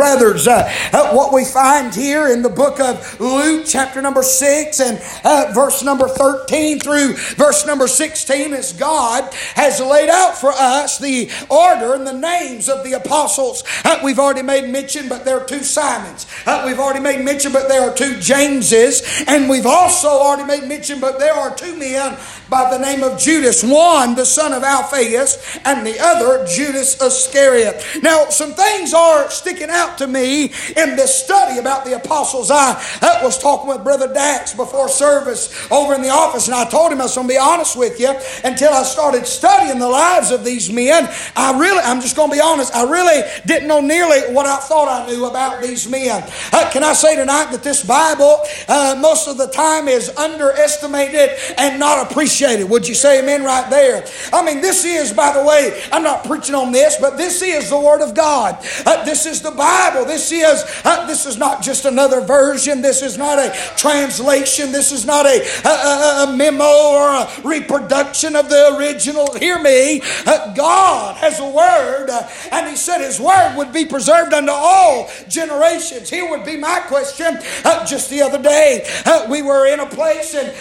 brothers, uh, uh, what we find here in the book of Luke, chapter number 6, and uh, verse number 13 through verse number 16, is God has laid out for us the order and the names of the apostles. Uh, we've already made mention, but there are two Simons. Uh, we've already made mention, but there are two Jameses. And we've also already made mention, but there are two men by the name of Judas, one the son of Alphaeus, and the other Judas Iscariot. Now, some things are sticking out to me in this study about the apostles. I, I was talking with Brother Dax before service over in the office, and I told him I was going to be honest with you until I started studying the lives of these men. I really, I'm just going to be honest, I really didn't know nearly what I thought I knew about these men. Uh, can I say tonight that this Bible, uh, most of the time, is underestimated and not appreciated? Appreciated. Would you say amen right there? I mean, this is, by the way, I'm not preaching on this, but this is the Word of God. Uh, this is the Bible. This is uh, this is not just another version. This is not a translation. This is not a, a, a memo or a reproduction of the original. Hear me. Uh, God has a Word, uh, and He said His Word would be preserved unto all generations. Here would be my question. Uh, just the other day, uh, we were in a place, and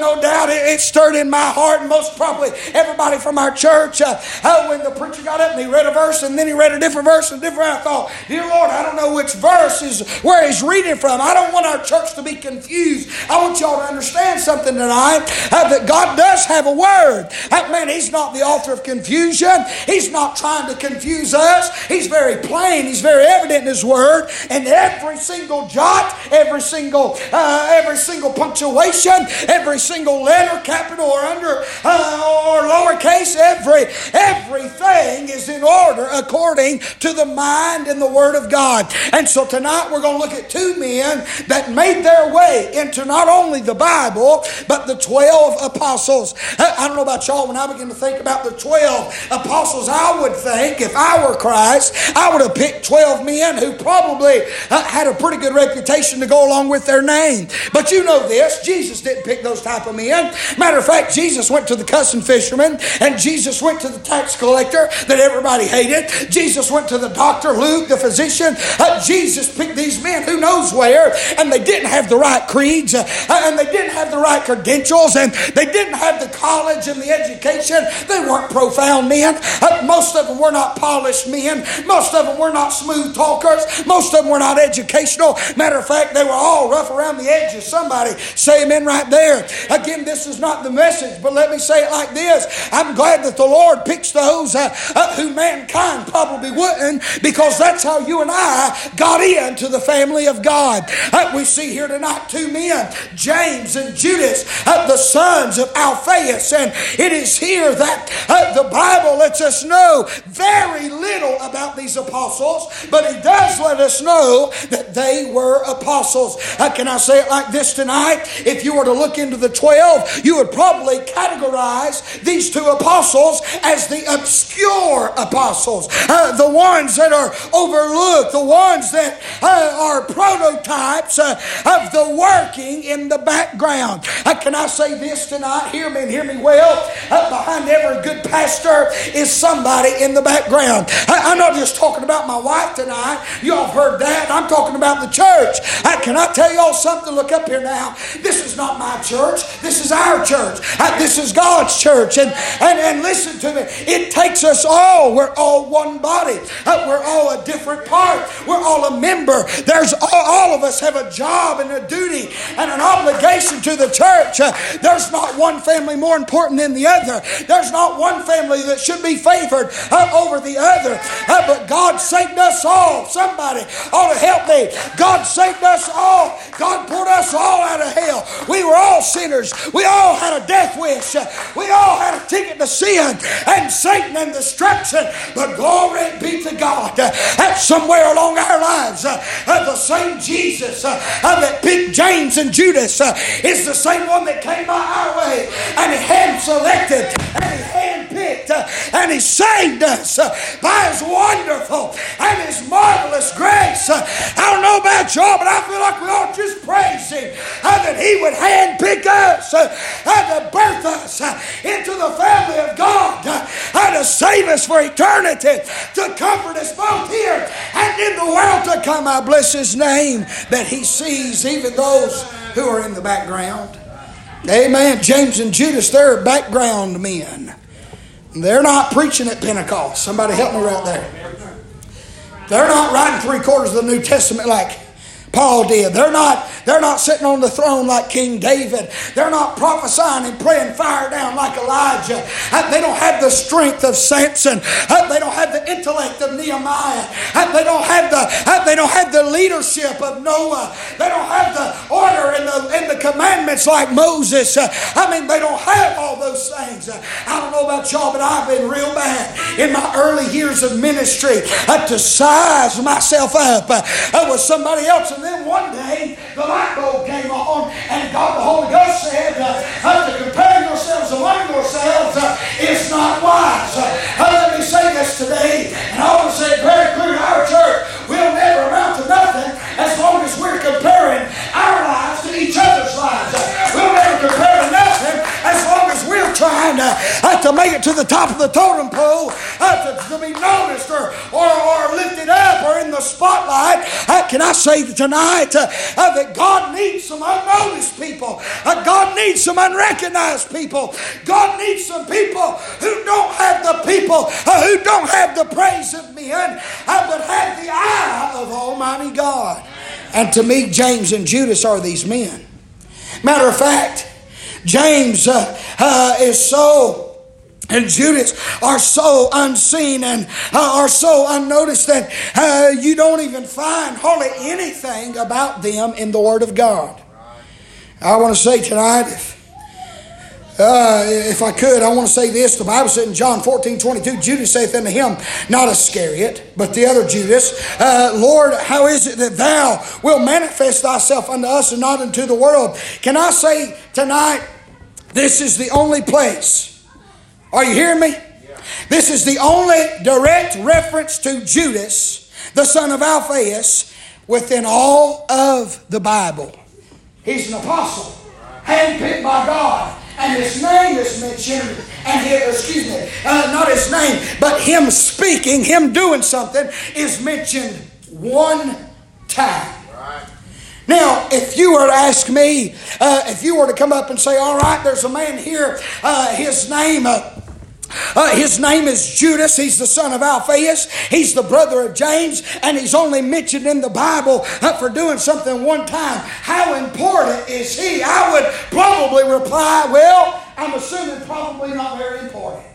no doubt it, it stirred in my heart, and most probably everybody from our church, uh, uh, when the preacher got up and he read a verse and then he read a different verse and different, I thought, dear Lord, I don't know which verse is where he's reading from. I don't want our church to be confused. I want y'all to understand something tonight uh, that God does have a word. Uh, man, he's not the author of confusion. He's not trying to confuse us. He's very plain. He's very evident in his word. And every single jot, every single, uh, every single punctuation, every single letter, capital or under uh, or lowercase, every everything is in order according to the mind and the Word of God. And so tonight we're going to look at two men that made their way into not only the Bible but the twelve apostles. Uh, I don't know about y'all. When I begin to think about the twelve apostles, I would think if I were Christ, I would have picked twelve men who probably uh, had a pretty good reputation to go along with their name. But you know this: Jesus didn't pick those type of men. Matter of fact, Jesus went to the cussing fisherman, and Jesus went to the tax collector that everybody hated. Jesus went to the doctor, Luke, the physician. Uh, Jesus picked these men, who knows where, and they didn't have the right creeds, uh, and they didn't have the right credentials, and they didn't have the college and the education. They weren't profound men. Uh, most of them were not polished men. Most of them were not smooth talkers. Most of them were not educational. Matter of fact, they were all rough around the edges. Somebody say amen right there. Again, this is not the message, but let me say it like this I'm glad that the Lord picks those uh, uh, who mankind probably wouldn't, because that's how you and I got into the family of God. Uh, we see here tonight two men, James and Judas, uh, the sons of Alphaeus, and it is here that uh, the Bible lets us know very little about these apostles, but it does let us know that they were apostles. Uh, can I say it like this tonight? If you were to look into the 12, you would probably categorize these two apostles as the obscure apostles, uh, the ones that are overlooked, the ones that uh, are prototypes uh, of the working in the background. Uh, can I say this tonight? Hear me and hear me well. Uh, behind every good pastor is somebody in the background. I, am not just talking about my wife tonight. You all have heard that. I'm talking about the church. Uh, can I tell y'all something? Look up here now. This is not my church. This is our church. This is God's church. And, and, and listen to me, it takes us all. We're all one body. Uh, we're all a different part. We're all a member. There's all, all, of us have a job and a duty and an obligation to the church. Uh, there's not one family more important than the other. There's not one family that should be favored uh, over the other. But God saved us all. Somebody ought to help me. God saved us all. God pulled us all out of hell. We were all sinners. We all had a death wish. We all had a ticket to sin and Satan and destruction. But glory be to God that somewhere along our lives, uh, the same Jesus uh, uh, that picked James and Judas uh, is the same one that came by our way and he hand selected and he hand picked uh, and he saved us uh, by his wonderful and his marvelous grace. I don't know about y'all, but I feel like we ought to just praise him that he would hand pick us to birth us uh, into the family of God. Uh, how to save us for eternity, to comfort us both here and in the world to come. I bless His name that He sees even those who are in the background. Amen. James and Judas, they're background men. They're not preaching at Pentecost. Somebody help me right there. They're not writing three quarters of the New Testament like Paul did. They're not, they're not sitting on the throne like King David. They're not prophesying and praying fire down like Elijah. They don't have the strength of Samson. They don't have the intellect of Nehemiah. They don't have the don't have the leadership of Noah. They don't have the order and the and the commandments like Moses. I mean, they don't have all those things. I don't know about y'all, but I've been real bad in my early years of ministry I have to size myself up with somebody else and then one day, the light bulb came on, and God the Holy Ghost said, uh, to compare yourselves among yourselves uh, is not wise. Uh, let me say this today, and I want to say it very clear to our church. We'll never comparing our lives to each other's lives. Uh, we'll never compare to nothing as long as we're trying to, uh, to make it to the top of the totem pole, uh, to, to, be noticed or, or, or lifted up or in the spotlight. Uh, can I say tonight uh, uh, that God needs some unnoticed people? Uh, God needs some unrecognized people. God needs some people who don't have the people, who don't have the praise of men, but have the eye of Almighty God. And to me, James and Judas are these men. Matter of fact, James uh, uh, is so and Judas are so unseen and uh, are so unnoticed that uh, you don't even find hardly anything about them in the Word of God. I want to say tonight, if uh, if I could, I want to say this. The Bible said in John 14 22, Judas saith unto him, not Iscariot, but the other Judas, uh, Lord, how is it that thou wilt manifest thyself unto us and not unto the world? Can I say tonight, this is the only place. Are you hearing me? This is the only direct reference to Judas, the son of Alphaeus, within all of the Bible. He's an apostle, handpicked by God and his name is mentioned, and his, excuse me, uh, not his name, but him speaking, him doing something is mentioned one time. Now, if you were to ask me, uh, if you were to come up and say, all right, there's a man here, uh, his name, uh, uh, his name is Judas. He's the son of Alphaeus. He's the brother of James, and he's only mentioned in the Bible uh, for doing something one time. How important is he? I would probably reply, well, I'm assuming probably not very important.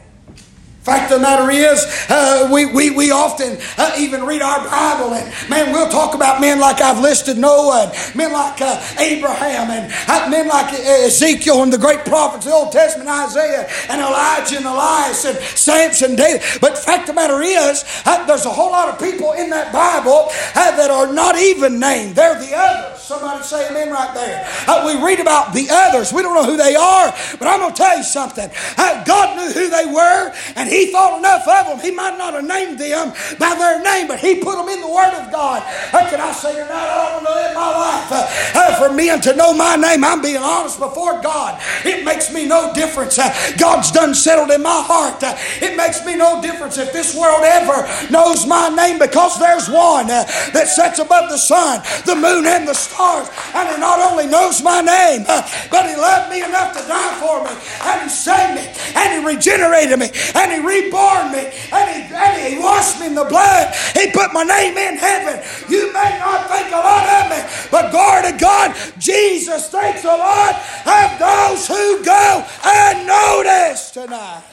Fact of the matter is, uh, we, we, we often uh, even read our Bible, and man, we'll talk about men like I've listed Noah, and men like uh, Abraham, and uh, men like Ezekiel, and the great prophets the Old Testament, Isaiah, and Elijah, and Elias, and Samson, David. But fact of the matter is, uh, there's a whole lot of people in that Bible uh, that are not even named. They're the others. Somebody say amen right there. we read about the others. We don't know who they are, but I'm going to tell you something. God knew who they were, and he thought enough of them. He might not have named them by their name, but he put them in the Word of God. How can I say tonight? I don't know in my life uh, uh, for men to know my name. I'm being honest before God. It makes me no difference. Uh, God's done settled in my heart. Uh, it makes me no difference if this world ever knows my name because there's one uh, that sits above the sun, the moon, and the stars. And he not only knows my name, uh, but he loved me enough to die for me. And he saved me. And he regenerated me. And he reborn me, and he, and he washed me in the blood. He put my name in heaven. You may not think a lot of me, but glory to God, Jesus thinks a lot of those who go unnoticed tonight.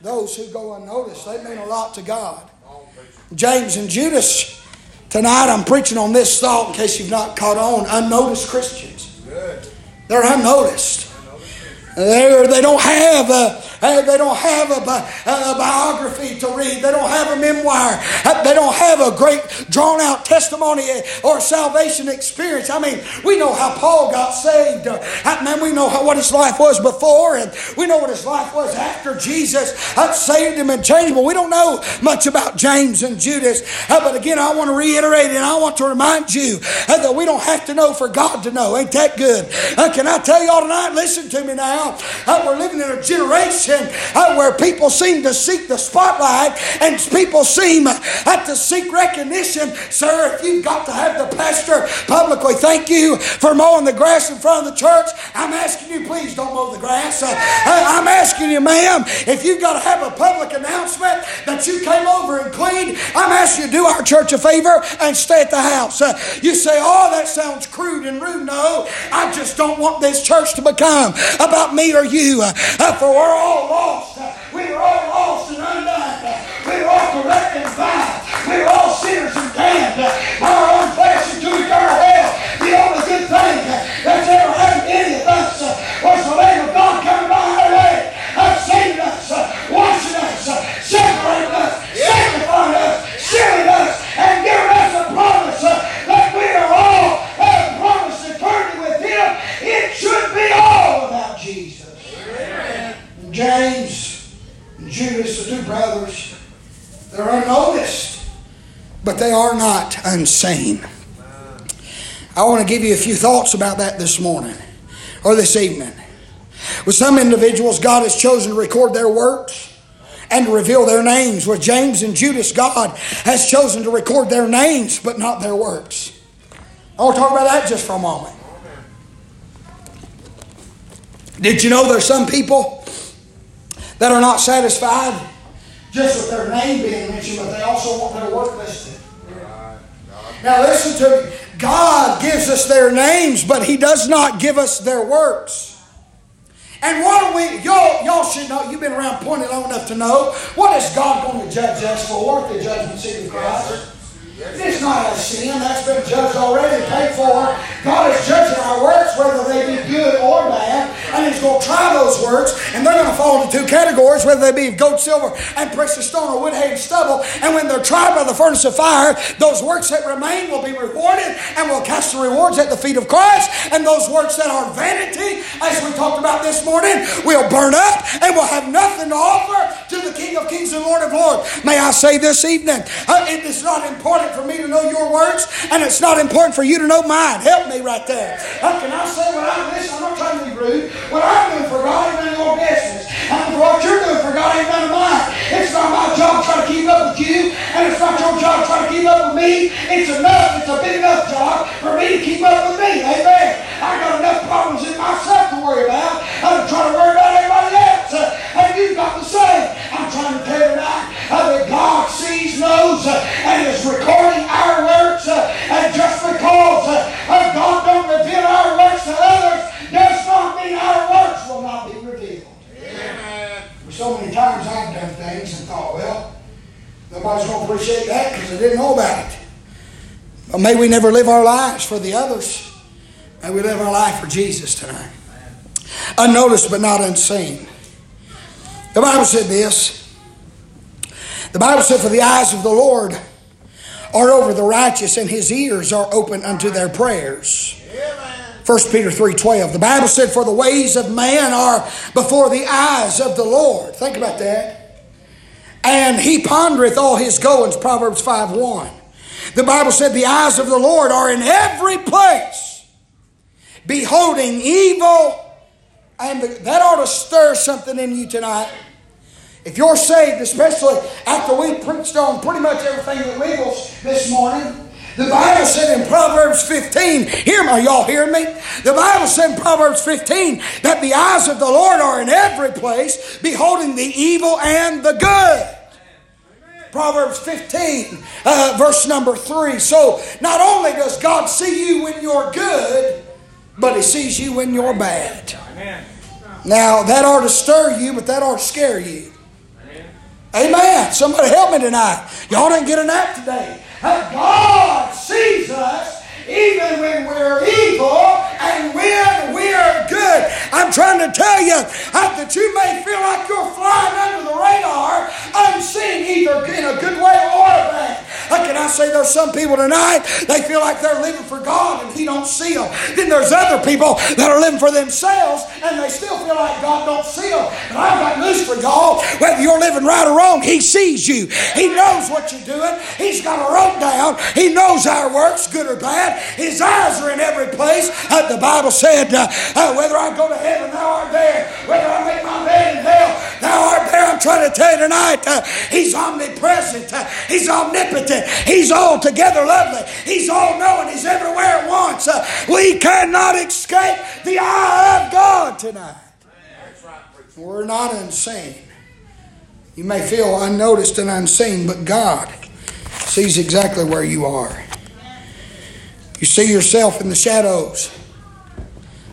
Those who go unnoticed, they mean a lot to God. James and Judas. Tonight I'm preaching on this thought in case you've not caught on. Unnoticed Christians. They're unnoticed. They're, they don't have a, Uh, they don't have a, a, biography to read. They don't have a memoir. Uh, they don't have a great drawn out testimony uh, or salvation experience. I mean, we know how Paul got saved. Man, we know how, what his life was before, and we know what his life was after Jesus saved him and changed him. But we don't know much about James and Judas. But again, I want to reiterate and I want to remind you that we don't have to know for God to know. Ain't that good? Can I tell y'all tonight? Listen to me now. We're living in a generation uh, where people seem to seek the spotlight and people seem uh, to seek recognition. Sir, if you've got to have the pastor publicly thank you for mowing the grass in front of the church, I'm asking you, please don't mow the grass. Uh, I'm asking you, ma'am, if you've got to have a public announcement that you came over and cleaned, I'm asking you to do our church a favor and stay at the house. Uh, you say, oh, that sounds crude and rude. No, I just don't want this church to become about me or you. Uh, for we're all lost. We were all lost and undone. We were all correct and vile. We were all sinners and damned. Our own Judas, the two brothers, they're unnoticed, but they are not unseen. I want to give you a few thoughts about that this morning or this evening. With some individuals, God has chosen to record their works and to reveal their names. With James and Judas, God has chosen to record their names, but not their works. I want to talk about that just for a moment. Did you know there's some people that are not satisfied just with their name being mentioned, but they also want their work listed? Now listen to me. God gives us their names, but He does not give us their works. And what are we, y'all, y'all should know, you've been around pointing long enough to know, what is God going to judge us for at the judgment seat of Christ? It's not a sin. That's been judged already, paid for. God is judging our works, whether they be good or bad, and He's going to try those works, and they're going to fall into two categories, whether they be gold, silver, and precious stone, or wood, hay, and stubble. And when they're tried by the furnace of fire, those works that remain will be rewarded, and will cast the rewards at the feet of Christ. And those works that are vanity, as we talked about this morning, will burn up, and will have nothing to offer to the King of Kings and Lord of Lords. May I say this evening, uh, it is not important for me to know your words, and it's not important for you to know mine. Help me right there. How can I say what I'm listen? I'm not trying to be rude. What I'm doing for God ain't none of your business. And what you're doing for God ain't none of mine. It's not my job trying to keep up with you, and it's not your job trying to keep up with me. It's enough. It's a big enough job for me to keep up with me. Amen. I got enough problems in myself to worry about. I'm trying to worry about everybody else. Uh, and you've got the same. I'm trying to tell you tonight uh, that God sees, knows, uh, and is recording our works. Uh, and just because uh, God don't reveal our works to others does not mean our works will not be revealed. Amen. So many times I've done things and thought, well, nobody's going to appreciate that because they didn't know about it. But may we never live our lives for the others. May we live our life for Jesus tonight. Unnoticed but not unseen. The Bible said this. The Bible said, For the eyes of the Lord are over the righteous, and his ears are open unto their prayers. 1 Peter 3.12. The Bible said, For the ways of man are before the eyes of the Lord. Think about that. And he pondereth all his goings. Proverbs 5.1. The Bible said, The eyes of the Lord are in every place, beholding evil. And that ought to stir something in you tonight. If you're saved, especially after we preached on pretty much everything that illegals this morning, the Bible said in Proverbs 15, hear me, y'all hear me? The Bible said in Proverbs 15 that the eyes of the Lord are in every place, beholding the evil and the good. Proverbs 15, uh, verse number 3. So, not only does God see you when you're good, but He sees you when you're bad. Now, that ought to stir you, but that ought to scare you. Amen. Somebody help me tonight. Y'all didn't get a nap today. God sees us even when we're evil and when we're good. I'm trying to tell you uh, that you may feel like you're flying under the radar, unseen, either in a good way or a bad. Uh, can I say there's some people tonight, they feel like they're living for God and He don't see them. Then there's other people that are living for themselves and they still feel like God don't see them. But I've got news for y'all. Whether you're living right or wrong, He sees you. He knows what you're doing. He's got a rope down. He knows our works, good or bad. His eyes are in every place. Uh, the Bible said, uh, uh, whether I go to heaven, thou art there. Whether I make my bed in hell, thou art there. I'm trying to tell you tonight, uh, He's omnipresent, uh, He's omnipotent, He's altogether lovely, He's all knowing, He's everywhere at once. Uh, we cannot escape the eye of God tonight. We're not unseen. You may feel unnoticed and unseen, but God sees exactly where you are. You see yourself in the shadows.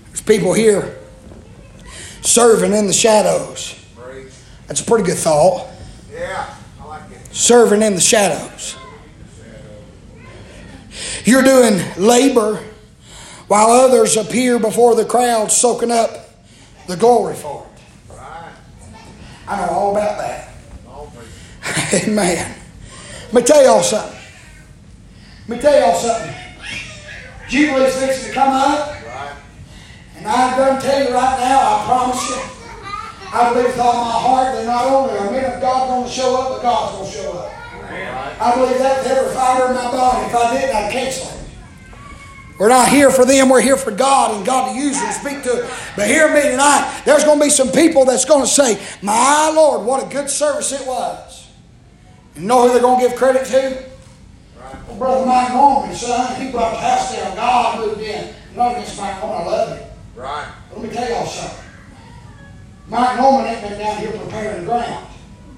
There's people here serving in the shadows. That's a pretty good thought. Yeah, I like it. Serving in the shadows. You're doing labor while others appear before the crowd soaking up the glory for it. I know all about that. Amen. Let me tell y'all something. Let me tell y'all something. Jubilee's fixing to come up. And I'm going to tell you right now, I promise you, I believe with all my heart that not only are men of God going to show up, but God's going to show up. I believe that with every fiber in my body. If I didn't, I'd cancel it. We're not here for them, we're here for God and God to use and speak to. But hear me tonight, there's going to be some people that's going to say, My Lord, what a good service it was. You know who they're going to give credit to? Brother Mike Norman, son, he brought the house down. God moved in. Not against Mike Norman, I love him. Right. Let me tell y'all something. Mike Norman ain't been down here preparing the ground.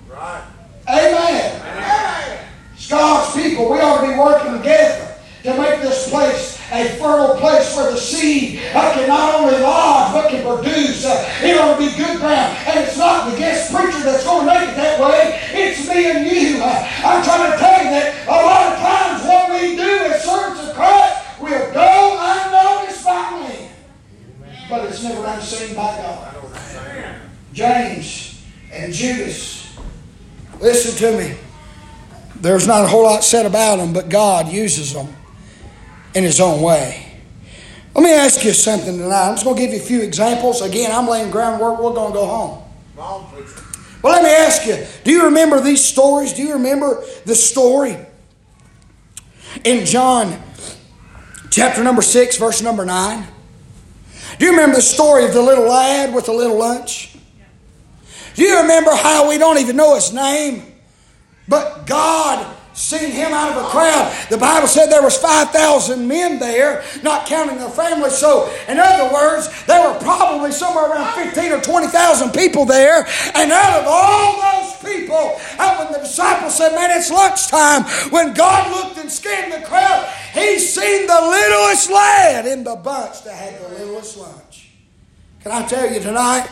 Right. Amen. Amen. It's God's people, we ought to be working together to make this place a fertile place where the seed uh, can not only lodge but can produce. Uh, it ought to be good ground. And it's not the guest preacher that's going to make it that way. It's me and you. Uh, I'm trying to tell you that a lot of times we do as servants of Christ, we'll go unnoticed by men. But it's never unseen by God. James and Judas. Listen to me. There's not a whole lot said about them, but God uses them in His own way. Let me ask you something tonight. I'm just going to give you a few examples. Again, I'm laying groundwork. We're going to go home. Come on, preacher. Well, let me ask you do you remember these stories? Do you remember the story in John chapter number 6, verse number 9? Do you remember the story of the little lad with the little lunch? Do you remember how we don't even know his name? But God seen him out of a crowd. The Bible said there was 5,000 men there, not counting their families. So, in other words, there were probably somewhere around 15 or 20,000 people there. And out of all those people, and when the disciples said, man, it's lunchtime, when God looked and scanned the crowd, he seen the littlest lad in the bunch that had the littlest lunch. Can I tell you tonight?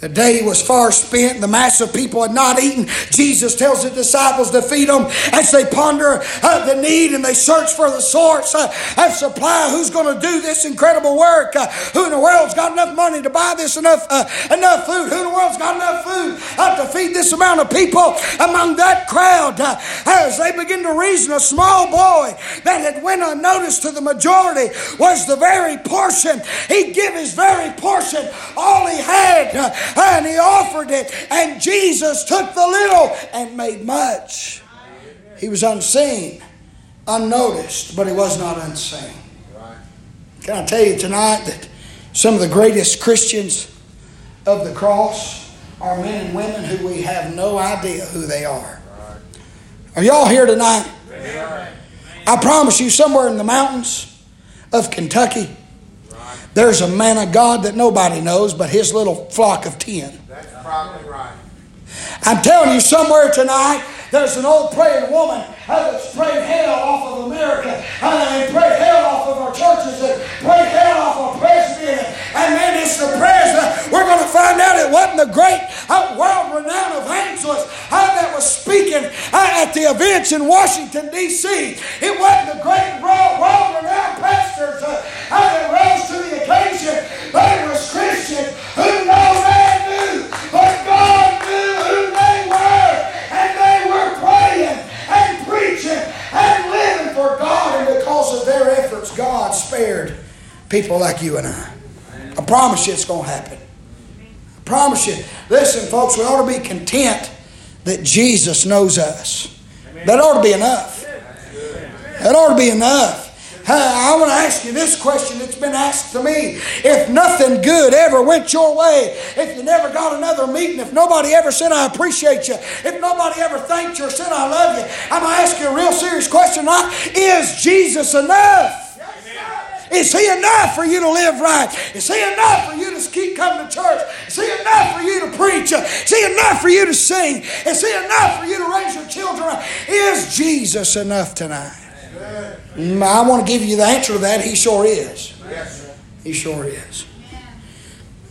The day was far spent. The mass of people had not eaten. Jesus tells the disciples to feed them as they ponder uh, the need and they search for the source uh, of supply. Who's going to do this incredible work? Uh, who in the world's got enough money to buy this enough uh, enough food? Who in the world's got enough food uh, to feed this amount of people? Among that crowd, uh, as they begin to reason, a small boy that had went unnoticed to the majority was the very portion. He'd give his very portion, all he had. And he offered it. And Jesus took the little and made much. He was unseen, unnoticed, but he was not unseen. Can I tell you tonight that some of the greatest Christians of the cross are men and women who we have no idea who they are? Are y'all here tonight? I promise you, somewhere in the mountains of Kentucky, there's a man of God that nobody knows but his little flock of ten. That's probably right. I'm telling you, somewhere tonight, there's an old praying woman that's prayed hell off of America, uh, and prayed hell off of our churches, and prayed hell off our president, and man, it's the president. We're going to find out it wasn't the great uh, world-renowned evangelist uh, that was speaking uh, at the events in Washington, D.C. It wasn't the great world- world-renowned pastors that people like you and I. I promise you it's going to happen. I promise you. Listen, folks, we ought to be content that Jesus knows us. That ought to be enough. That ought to be enough. I want to ask you this question that's been asked to me. If nothing good ever went your way, if you never got another meeting, if nobody ever said, I appreciate you, if nobody ever thanked you or said, I love you, I'm going to ask you a real serious question. Is Jesus enough? Is He enough for you to live right? Is He enough for you to keep coming to church? Is He enough for you to preach? Is He enough for you to sing? Is He enough for you to raise your children? Is Jesus enough tonight? Mm, I want to give you the answer to that. He sure is. He sure is.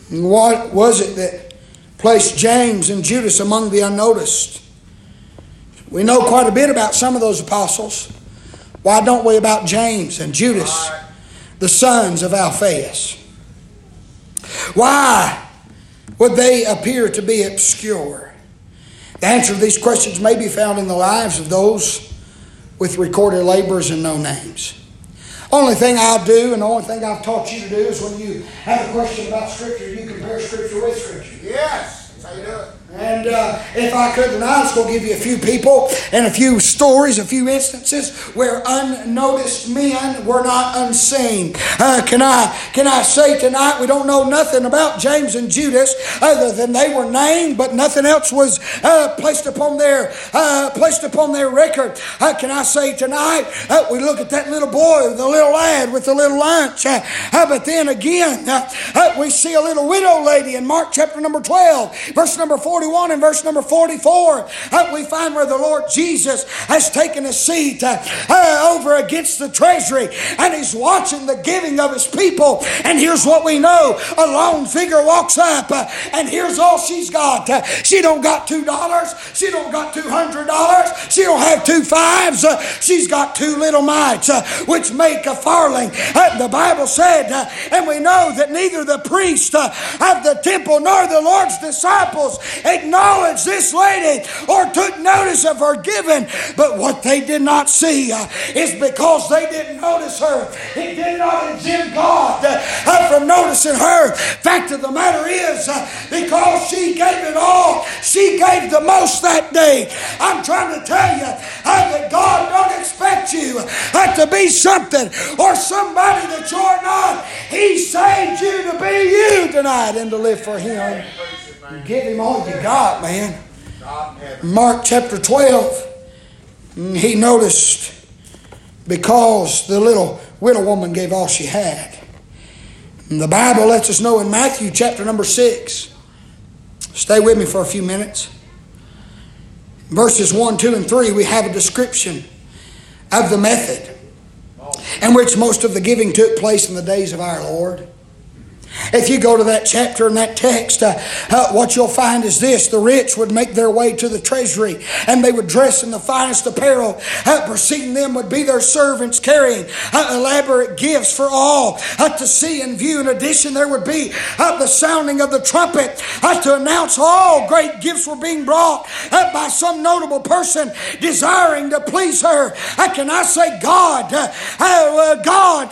What was it that placed James and Judas among the unnoticed? We know quite a bit about some of those apostles. Why don't we about James and Judas? The sons of Alphaeus? Why would they appear to be obscure? The answer to these questions may be found in the lives of those with recorded labors and no names. Only thing I'll do, and the only thing I've taught you to do, is when you have a question about Scripture, you compare Scripture with Scripture. Yes, that's how you do it. And uh, if I could tonight, I was going to give you a few people and a few stories, a few instances where unnoticed men were not unseen. Uh, can I can I say tonight we don't know nothing about James and Judas other than they were named, but nothing else was uh, placed upon their uh, placed upon their record. Uh, can I say tonight uh, we look at that little boy, the little lad with the little lunch, but then again we see a little widow lady in Mark chapter number twelve, verse number four. 41 and verse number 44, uh, we find where the Lord Jesus has taken a seat uh, uh, over against the treasury and he's watching the giving of his people. And here's what we know a lone figure walks up uh, and here's all she's got. Uh, she don't got two dollars, she don't got two hundred dollars, she don't have two fives, uh, she's got two little mites, which make a farthing. the Bible said, and we know that neither the priest of the temple nor the Lord's disciples acknowledged this lady or took notice of her giving. But what they did not see uh, is because they didn't notice her, it did not exempt God uh, from noticing her. Fact of the matter is, uh, because she gave it all, she gave the most that day. I'm trying to tell you that God don't expect you to be something or somebody that you're not. He saved you to be you tonight and to live for Him. Give him all you got, man. Mark chapter 12, mm, he noticed because the little widow woman gave all she had. The Bible lets us know in Matthew chapter number 6. Stay with me for a few minutes. Verses 1, 2, and 3, we have a description of the method in which most of the giving took place in the days of our Lord. If you go to that chapter and that text, uh, uh, what you'll find is this the rich would make their way to the treasury and they would dress in the finest apparel. Uh, preceding them would be their servants carrying uh, elaborate gifts for all uh, to see and view. In addition, there would be uh, the sounding of the trumpet to announce all great gifts were being brought by some notable person desiring to please her. can I say, God, God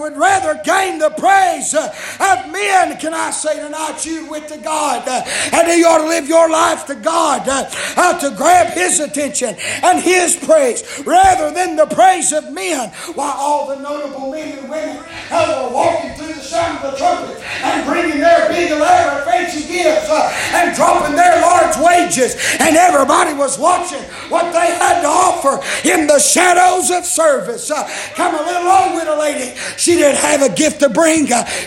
would rather gain the praise of men, can I say tonight, you with to God. Uh, and you ought to live your life to God uh, uh, to grab His attention and His praise rather than the praise of men. While all the notable men and women were walking through the sound of the trumpet and bringing their big, elaborate, fancy gifts and dropping their large wages, and everybody was watching what they had to offer in the shadows of service. come a little old widow lady. She didn't have a gift to bring.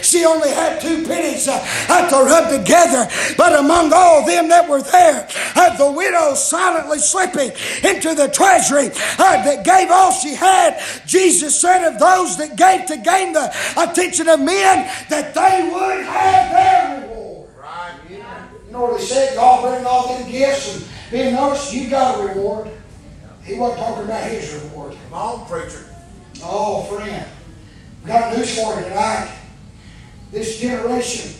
She only had two pennies uh, to rub together. But among all them that were there, uh, the widow silently slipping into the treasury uh, that gave all she had, Jesus said of those that gave to gain the attention of men that they would have their reward. Right. You know what he said? Y'all bring all them gifts and being noticed, you got a reward. He wasn't talking about his reward. Come on, preacher. Oh, friend. We Got news for you tonight this generation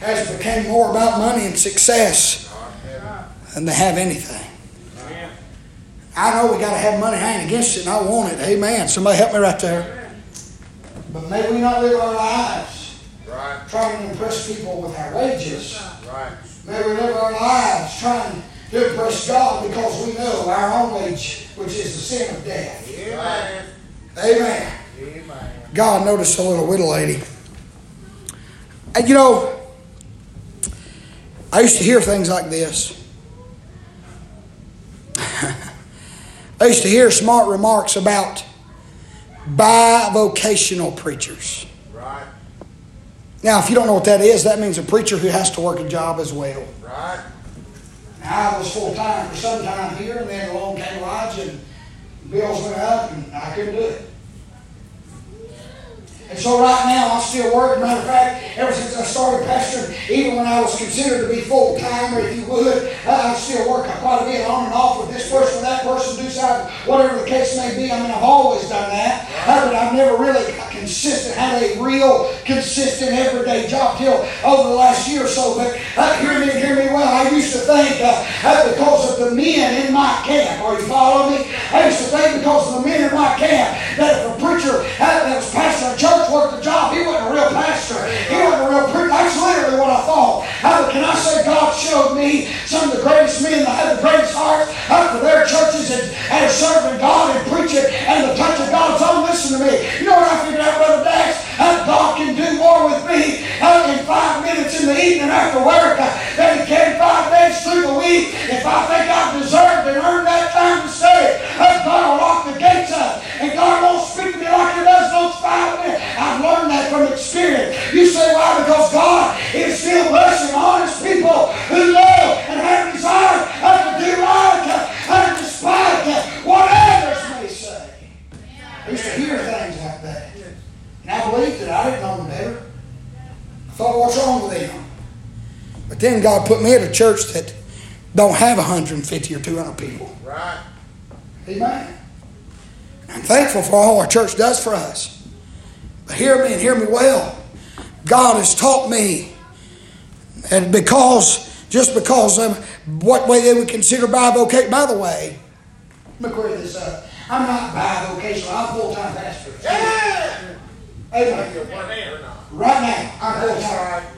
has become more about money and success than they have anything. I know we got to have money. I ain't against it, and I want it. Amen. Somebody help me right there. But may we not live our lives right. trying to impress people with our wages. Right. May we live our lives trying to impress God because we know our own wage, which is the sin of death. Yeah. Amen. God noticed a little widow lady. And you know, I used to hear things like this. I used to hear smart remarks about bivocational preachers. Right. Now, if you don't know what that is, that means a preacher who has to work a job as well. Right. Now, I was full time for some time here, and then along came Elijah, and bills went up, and I couldn't do it. And so right now, I'm still working. Matter of fact, ever since I started pastoring, even when I was considered to be full time, or if you would, uh, I still work quite a bit on and off with this person, that person, do side, whatever the case may be. I mean, I've always done that, but I've never really consistent, had a real consistent everyday job till over the last year or so. But uh, hear me, hear me well. I used to think uh, uh, because of the men in my camp, are you following me? I used to think because of the men in my camp that if a preacher uh, that was pastoring a church worked the job, he wasn't a real pastor. He wasn't a real preacher. That's literally what I thought. Can I say God showed me some of the greatest men that had the greatest heart uh, for their churches and, and serving God and preaching and the touch of God's on. Listen to me. You know what I figured out, Brother Dax? Uh, God can do more with me in five minutes in the evening after work uh, than he can five days through the week. If I think I deserve and earned that time to stay, uh, God will lock the gates up. And God won't speak to me like he does those five minutes. I've learned that from experience. You say why? Because God is still blessing honest people who know and have desire uh, to do right, uh, uh, despite uh, what others may say. I used to hear things like that. And I believed it. I didn't know them better. I thought, what's wrong with them? But then God put me at a church that don't have 150 or 200 people. Right. Amen. I'm thankful for all our church does for us. But hear me and hear me well. God has taught me, and because, just because of what way they would consider bivocational, by the way, let me clear this up. I'm not bivocational, I'm full time pastor. Yeah. Amen. You're one there or not? Right now, I'm full time.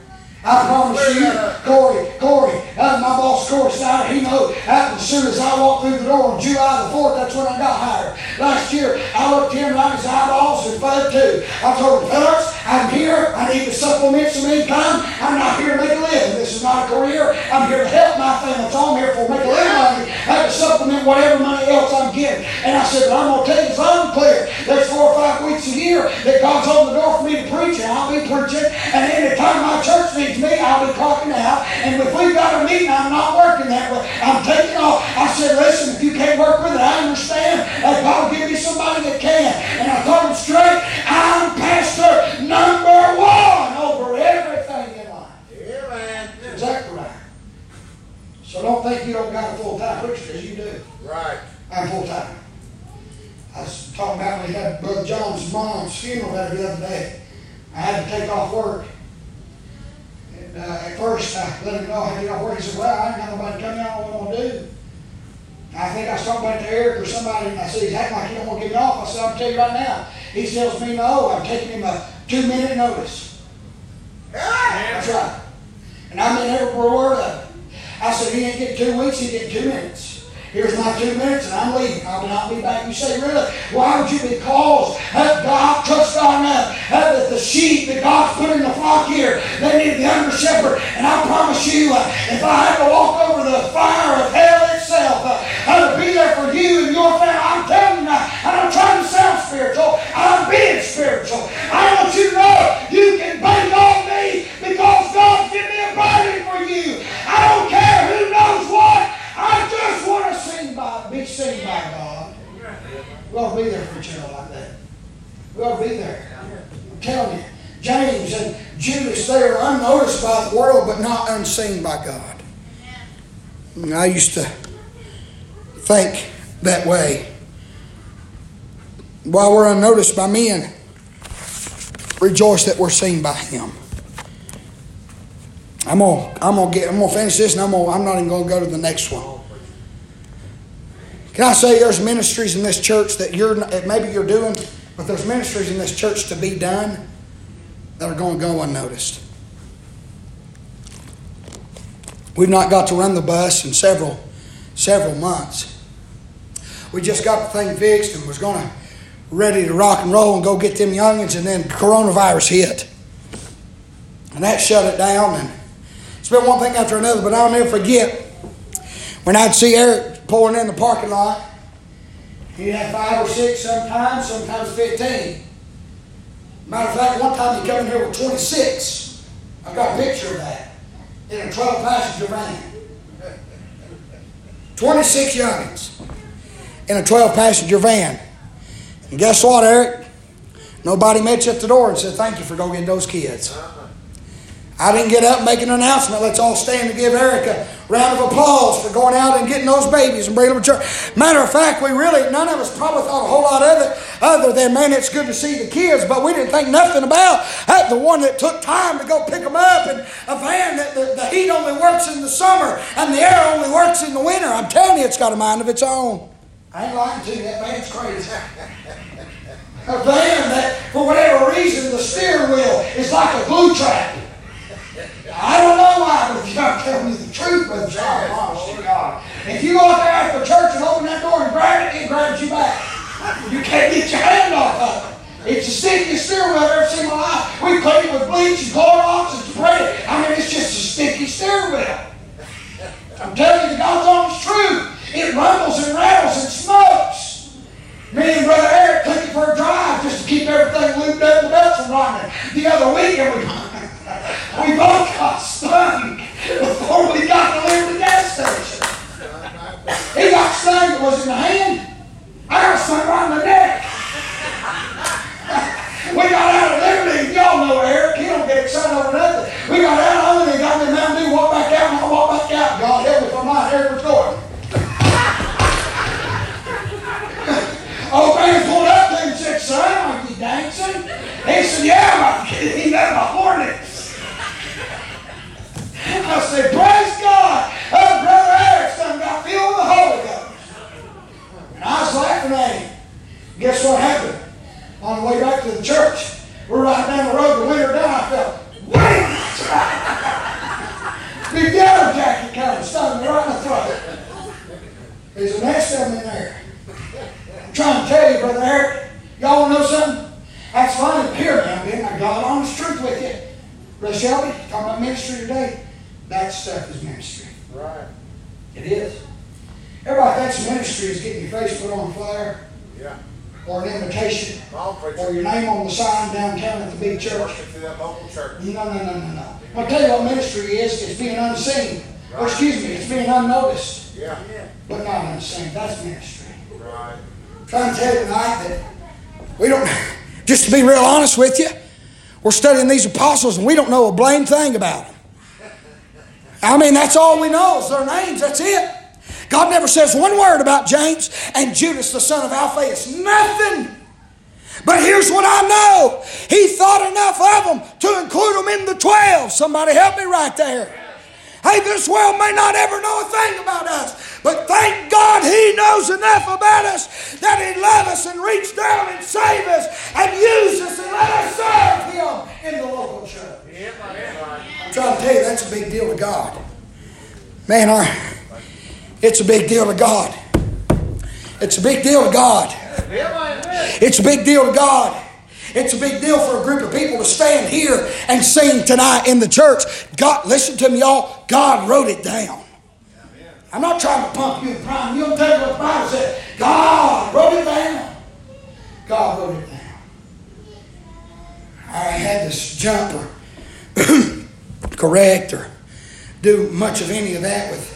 I promise you, Corey, Corey, uh, my boss Corey Steiner, he knows that as soon as I walked through the door on July the 4th, that's when I got hired. Last year, I looked him right in his eyeballs and too. I told him, fellas, I'm here. I need to supplement some income. I'm not here to make a living. This is not a career. I'm here to help my family. So I'm here for make a living money. I have to supplement whatever money else I'm getting. And I said, I'm going to tell you, it's unclear. There's four or five weeks a year that God's opened the door for me to preach, and I'll be preaching. And anytime my church needs me, I'll be talking out. And if we've got a meeting, I'm not working that way. I'm taking off. I said, listen, if you can't work with it, I understand. Uh, God give me somebody that can. I told him straight, I'm pastor number one over everything in life. Yeah, man. Exactly right. So don't think you don't got a full-time preacher, because you do. Right. I'm full time. I was talking about when we had Brother John's mom's funeral there the other day. I had to take off work. And uh, at first, I let him know I had to get off work. He said, Well, I ain't got nobody coming out. What am I going to do? I think I started back to Eric or somebody, and I said, He's acting like he don't want to get me off. I said, I'll tell you right now. He tells me no. I'm taking him a two minute notice. That's right. And I meant every word of it. I said, he ain't getting two weeks, he get two minutes. Here's my two minutes, and I'm leaving. I will not be back. You say, really? Why would you? Because uh, God trusts God enough uh, that the sheep that God's put in the flock here, they need the under shepherd. And I promise you, uh, if I had to walk over the fire of hell itself, uh, I would be there for you and your family. I'm telling you now, and I'm trying to sound spiritual. I'm being spiritual. I want you to know you can bank on me because God's given me a burden for you. I don't care who knows what. I just want to sing by, be seen by God. We ought to be there for each other like that. We ought to be there. I'm telling you, James and Judas, they are unnoticed by the world, but not unseen by God. I used to think that way. While we're unnoticed by men, rejoice that we're seen by Him. I'm gonna, I'm gonna get, I'm gonna finish this, and I'm gonna, I'm not even gonna go to the next one. Can I say there's ministries in this church that you're, maybe you're doing, but there's ministries in this church to be done that are to go unnoticed. We've not got to run the bus in several, several months. We just got the thing fixed and was going to ready to rock and roll and go get them youngins, and then coronavirus hit. And that shut it down. And it's been one thing after another, but I'll never forget when I'd see Eric pulling in the parking lot. He'd have five or six sometimes, sometimes 15. Matter of fact, one time he came in here with 26. I've got a picture of that in a 12 passenger van. 26 youngins in a 12 passenger van. And guess what, Eric? Nobody met you at the door and said, Thank you for going getting those kids. I didn't get up and make an announcement. Let's all stand and give Eric a round of applause for going out and getting those babies and bringing them to church. Matter of fact, we really, none of us probably thought a whole lot of it other than, man, it's good to see the kids, but we didn't think nothing about uh, the one that took time to go pick them up and a van that the, the heat only works in the summer and the air only works in the winter. I'm telling you, it's got a mind of its own. I ain't lying to you, that van's crazy. a van that, for whatever reason, the steering wheel is like a glue trap. I don't know why, but if you're not telling me the truth, Brother John, honest to God. If you go out there after church and open that door and grab it, it grabs you back. You can't get your hand off of it. It's the stickiest steering wheel I've ever seen in my life. We it with bleach and Clorox and spray it. I mean, it's just a sticky steering wheel. I'm telling you, the God's honest truth. It rumbles and rattles and smokes. Me and Brother Eric took it for a drive just to keep everything looped up and belts from running. The other week, and we we both got stung before we got to Liberty gas station. He got stung, it was in the hand. I got stung right in the neck. we got out of Liberty, y'all know Eric, he don't get excited over nothing. We got out of Liberty, got me Mountain Dew, walked back out, and I walked back out. God help me if I'm not, Eric was going. Old man pulled up there and said, son, are you dancing? He said, yeah, he got my hornet. I said, praise God. Oh, Brother Eric's done got filled with the Holy Ghost. And I was laughing at him. Guess what happened? On the way back to the church, we're riding down the road, the winter down, I felt, wait! Big yellow jacket kind of stung me right in the throat. There's a nest of them in there. I'm trying to tell you, Brother Eric, y'all want to know something? That's funny to hear me. I'm being I got honest truth with you. Brother Shelby, talking about ministry today. That stuff is ministry. Right. It is. Everybody thinks ministry is getting your face put on a flyer Yeah. or an invitation Come on, or preacher. your name on the sign downtown at the big church. Working through that local church. No, no, no, no, no. I'll tell you what ministry is. It's being unseen. Or excuse me, it's being unnoticed, Yeah. but not unseen. That's ministry. Right. Trying to tell you tonight that we don't, just to be real honest with you, we're studying these apostles and we don't know a blame thing about them. I mean, that's all we know is their names. That's it. God never says one word about James and Judas, the son of Alphaeus. Nothing. But here's what I know He thought enough of them to include them in the 12. Somebody help me right there. Hey, this world may not ever know a thing about us, but thank God He knows enough about us that He'd love us and reach down and save us and use us and let us serve Him in the local church. I'm trying to tell you, that's a big deal to God. Man, it's a big deal to God. It's a big deal to God. It's a big deal to God. It's a big deal for a group of people to stand here and sing tonight in the church. God, listen to me, y'all. God wrote it down. I'm not trying to pump you and prime you. I'm telling you what the Bible said. God wrote it down. God wrote it down. I had this jumper correct or do much of any of that with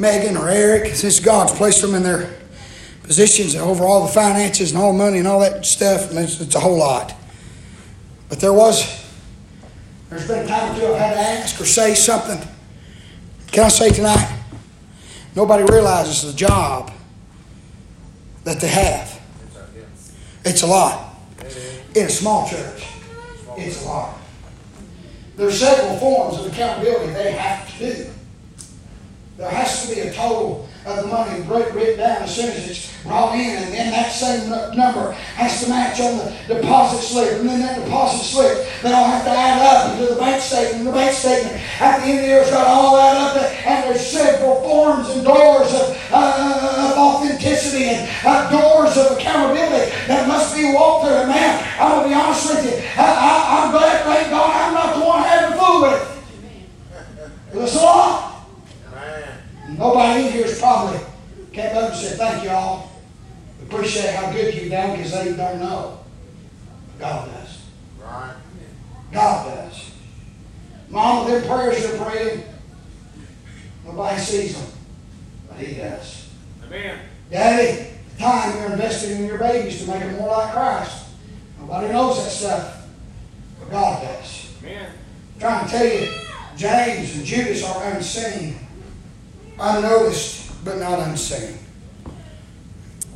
Megan or Eric since God's placed them in their positions and over all the finances and all the money and all that stuff. It's, it's a whole lot. But there was, there's been a time or two I've had to ask or say something. Can I say tonight? Nobody realizes the job that they have. It's a lot. In a small church, it's a lot. There's several forms of accountability they have to do. There has to be a total of the money written down as soon as it's brought in, and then that same number has to match on the deposit slip, and then that deposit slip, they all have to add up into the bank statement. And the bank statement at the end of the year has got all that up, and there's several forms and doors of, uh, of authenticity and uh, doors of accountability that must be walked through. And man, I'm going to be honest with you. I, am glad, thank God, I'm not the one having the fool with it. It's a lot. Nobody in here is probably came up and said, thank you all. Appreciate how good you've done because they don't know. But God does. Right. God does. Mama, their prayers you're praying, nobody sees them, but He does. Amen. Daddy, time you're investing in your babies to make them more like Christ. Nobody knows that stuff, but God does. Amen. I'm trying to tell you, James and Judas are unseen, unnoticed, but not unseen.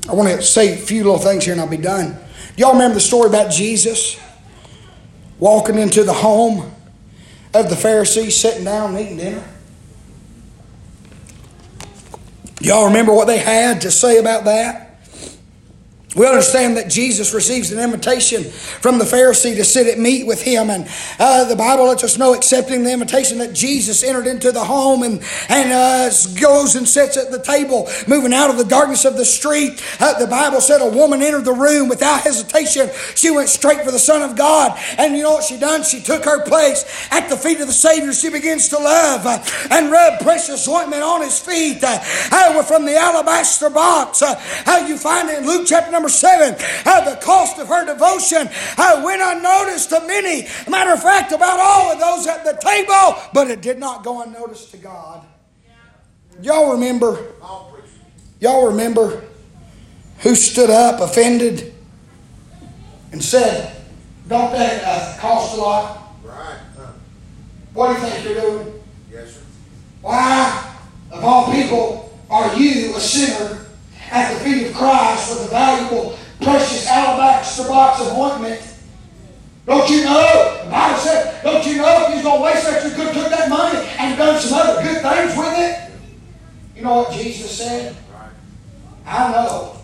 I want to say a few little things here and I'll be done. Y'all remember the story about Jesus walking into the home of the Pharisees, sitting down and eating dinner? Y'all remember what they had to say about that? We understand that Jesus receives an invitation from the Pharisee to sit at meat with him, and uh, the Bible lets us know, accepting the invitation, that Jesus entered into the home and and uh, goes and sits at the table, moving out of the darkness of the street. Uh, the Bible said a woman entered the room without hesitation. She went straight for the Son of God, and you know what she done? She took her place at the feet of the Savior. She begins to love uh, and rub precious ointment on his feet. Uh, from the alabaster box. how you find it in Luke chapter number number seven, uh, the cost of her devotion uh, went unnoticed to many. Matter of fact, about all of those at the table, but it did not go unnoticed to God. Y'all remember? Y'all remember who stood up offended and said, Don't that uh, cost a lot? Right. What do you think you're doing? Yes, sir. Why, of all people, are you a sinner at the feet of Christ with a valuable, precious alabaster box of ointment. Don't you know? The Bible said, don't you know if you going to waste that, you could have took that money and done some other good things with it? You know what Jesus said? I know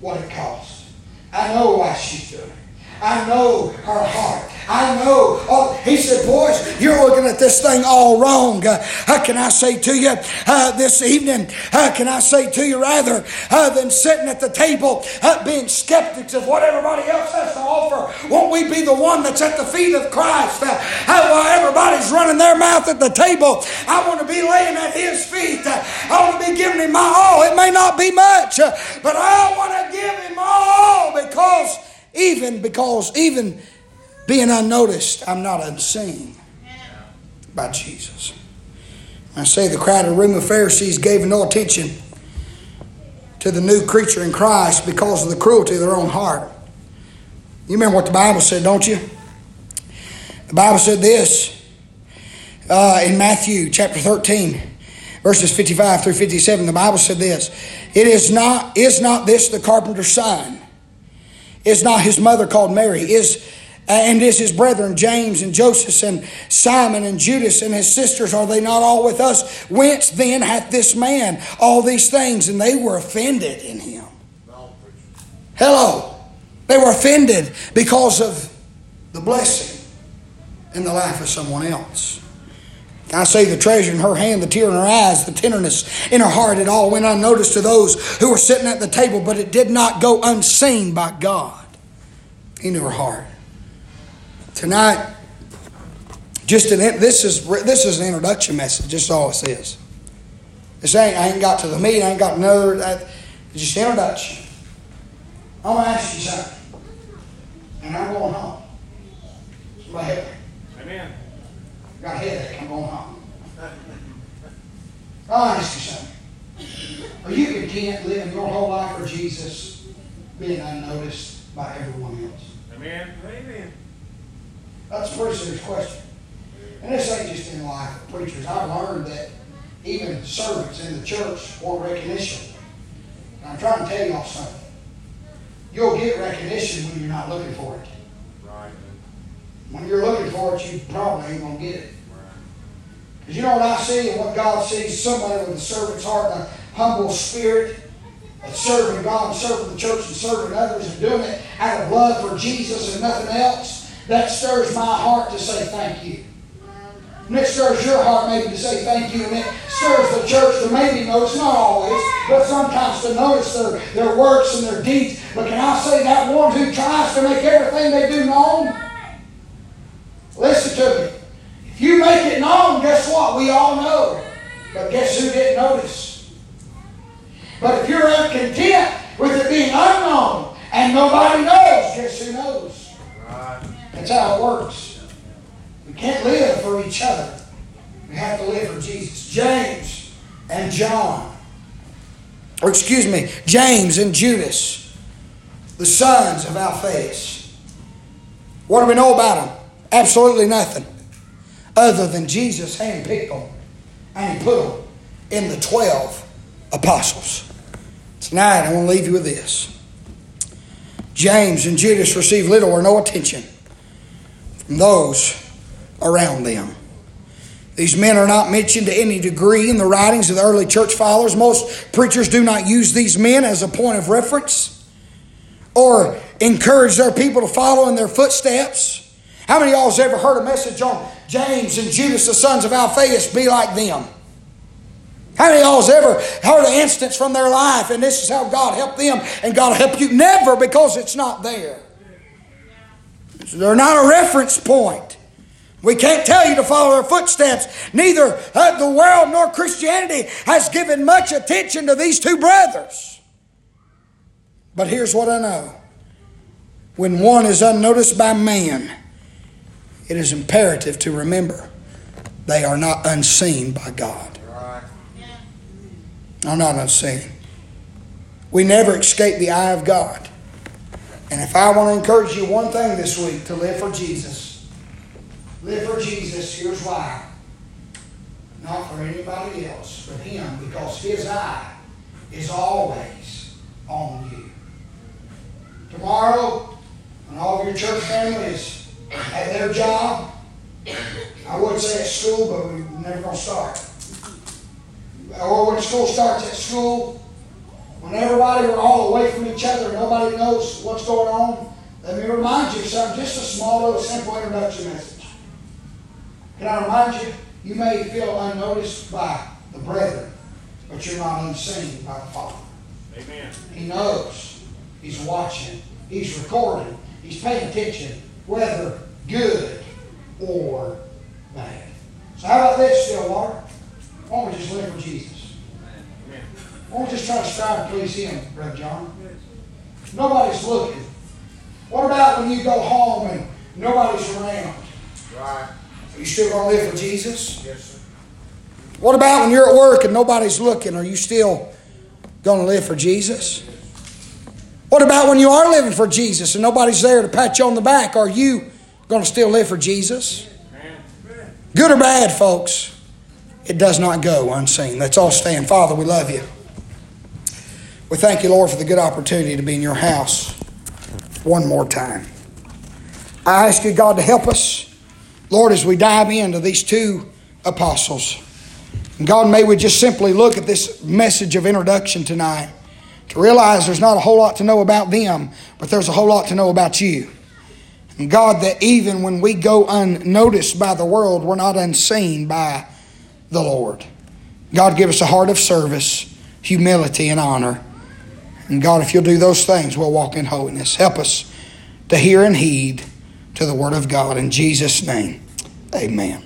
what it cost. I know why she's doing it. I know her heart. I know. Oh, he said, Boys, you're looking at this thing all wrong. Uh, how can I say to you uh, this evening? How can I say to you rather uh, than sitting at the table uh, being skeptics of what everybody else has to offer? Won't we be the one that's at the feet of Christ? Uh, while everybody's running their mouth at the table, I want to be laying at his feet. Uh, I want to be giving him my all. It may not be much, uh, but I want to give him all because even because, even being unnoticed, I'm not unseen by Jesus. I say the crowded room of Pharisees gave no attention to the new creature in Christ because of the cruelty of their own heart. You remember what the Bible said, don't you? The Bible said this uh, in Matthew chapter 13, verses 55 through 57. The Bible said this It is not, is not this the carpenter's son? Is not his mother called Mary? Is Uh, and is his brethren James and Joseph and Simon and Judas and his sisters are they not all with us? Whence then hath this man all these things? And they were offended in him. Hello. They were offended because of the blessing in the life of someone else. I say the treasure in her hand, the tear in her eyes, the tenderness in her heart, it all went unnoticed to those who were sitting at the table, but it did not go unseen by God. Knew her heart. Tonight, just an, this is this is an introduction message. Just all it says. This ain't I ain't got to the meat. I ain't got another. It's just introduction. I'm gonna ask you something, and I'm going home. Somebody help me. Amen. Got a headache. I'm going home. I'll ask you something. Are you content living your whole life for Jesus, being unnoticed by everyone else? Amen. Amen. That's a pretty serious question. And this ain't just in the life of preachers. I've learned that even servants in the church want recognition. And I'm trying to tell y'all something. You'll get recognition when you're not looking for it. Right. When you're looking for it, you probably ain't going to get it. Because you know what I see and what God sees? Somebody with a servant's heart and a humble spirit of serving God and serving the church and serving others and doing it out of love for Jesus and nothing else. That stirs my heart to say thank you. And it stirs your heart maybe to say thank you, and it stirs the church to maybe notice, not always, but sometimes to notice their, their works and their deeds. But can I say that one who tries to make everything they do known? Listen to me. If you make it known, guess what? We all know. But guess who didn't notice? But if you're uncontent with it being unknown and nobody knows, guess who knows? That's how it works. We can't live for each other. We have to live for Jesus. James and John, or excuse me, James and Judas, the sons of Alphaeus. What do we know about them? Absolutely nothing. Other than Jesus handpicked them and he put them in the 12 apostles. Tonight, I want to leave you with this. James and Judas received little or no attention from those around them. These men are not mentioned to any degree in the writings of the early church fathers. Most preachers do not use these men as a point of reference or encourage their people to follow in their footsteps. How many of y'all has ever heard a message on James and Judas, the sons of Alphaeus, be like them? How many of y'all has ever heard an instance from their life and this is how God helped them and God will help you? Never because it's not there. They're not a reference point. We can't tell you to follow their footsteps. Neither uh, the world nor Christianity has given much attention to these two brothers. But here's what I know when one is unnoticed by man, it is imperative to remember they are not unseen by God. Are not unseen. We never escape the eye of God. And if I want to encourage you one thing this week to live for Jesus, live for Jesus, here's why. Not for anybody else, but Him, because His eye is always on you. Tomorrow, when all of your church families at their job, I wouldn't say at school, but we're never going to start. Or when school starts at school, when everybody we're all away from each other, nobody knows what's going on, let me remind you of something, just a small little simple introduction message. Can I remind you? You may feel unnoticed by the brethren, but you're not unseen by the Father. Amen. He knows. He's watching. He's recording. He's paying attention, whether good or bad. So how about this, Stillwater? Why don't we just live for Jesus? We just try to strive to please Him, Brother John? Nobody's looking. What about when you go home and nobody's around? Right. Are you still going to live for Jesus? Yes, sir. What about when you're at work and nobody's looking? Are you still going to live for Jesus? What about when you are living for Jesus and nobody's there to pat you on the back? Are you going to still live for Jesus? Good or bad, folks, it does not go unseen. Let's all stand. Father, we love you. We thank you, Lord, for the good opportunity to be in your house one more time. I ask you, God, to help us, Lord, as we dive into these two apostles. And God, may we just simply look at this message of introduction tonight to realize there's not a whole lot to know about them, but there's a whole lot to know about you. And God, that even when we go unnoticed by the world, we're not unseen by the Lord. God, give us a heart of service, humility, and honor. And God, if you'll do those things, we'll walk in holiness. Help us to hear and heed to the Word of God. In Jesus' name, amen.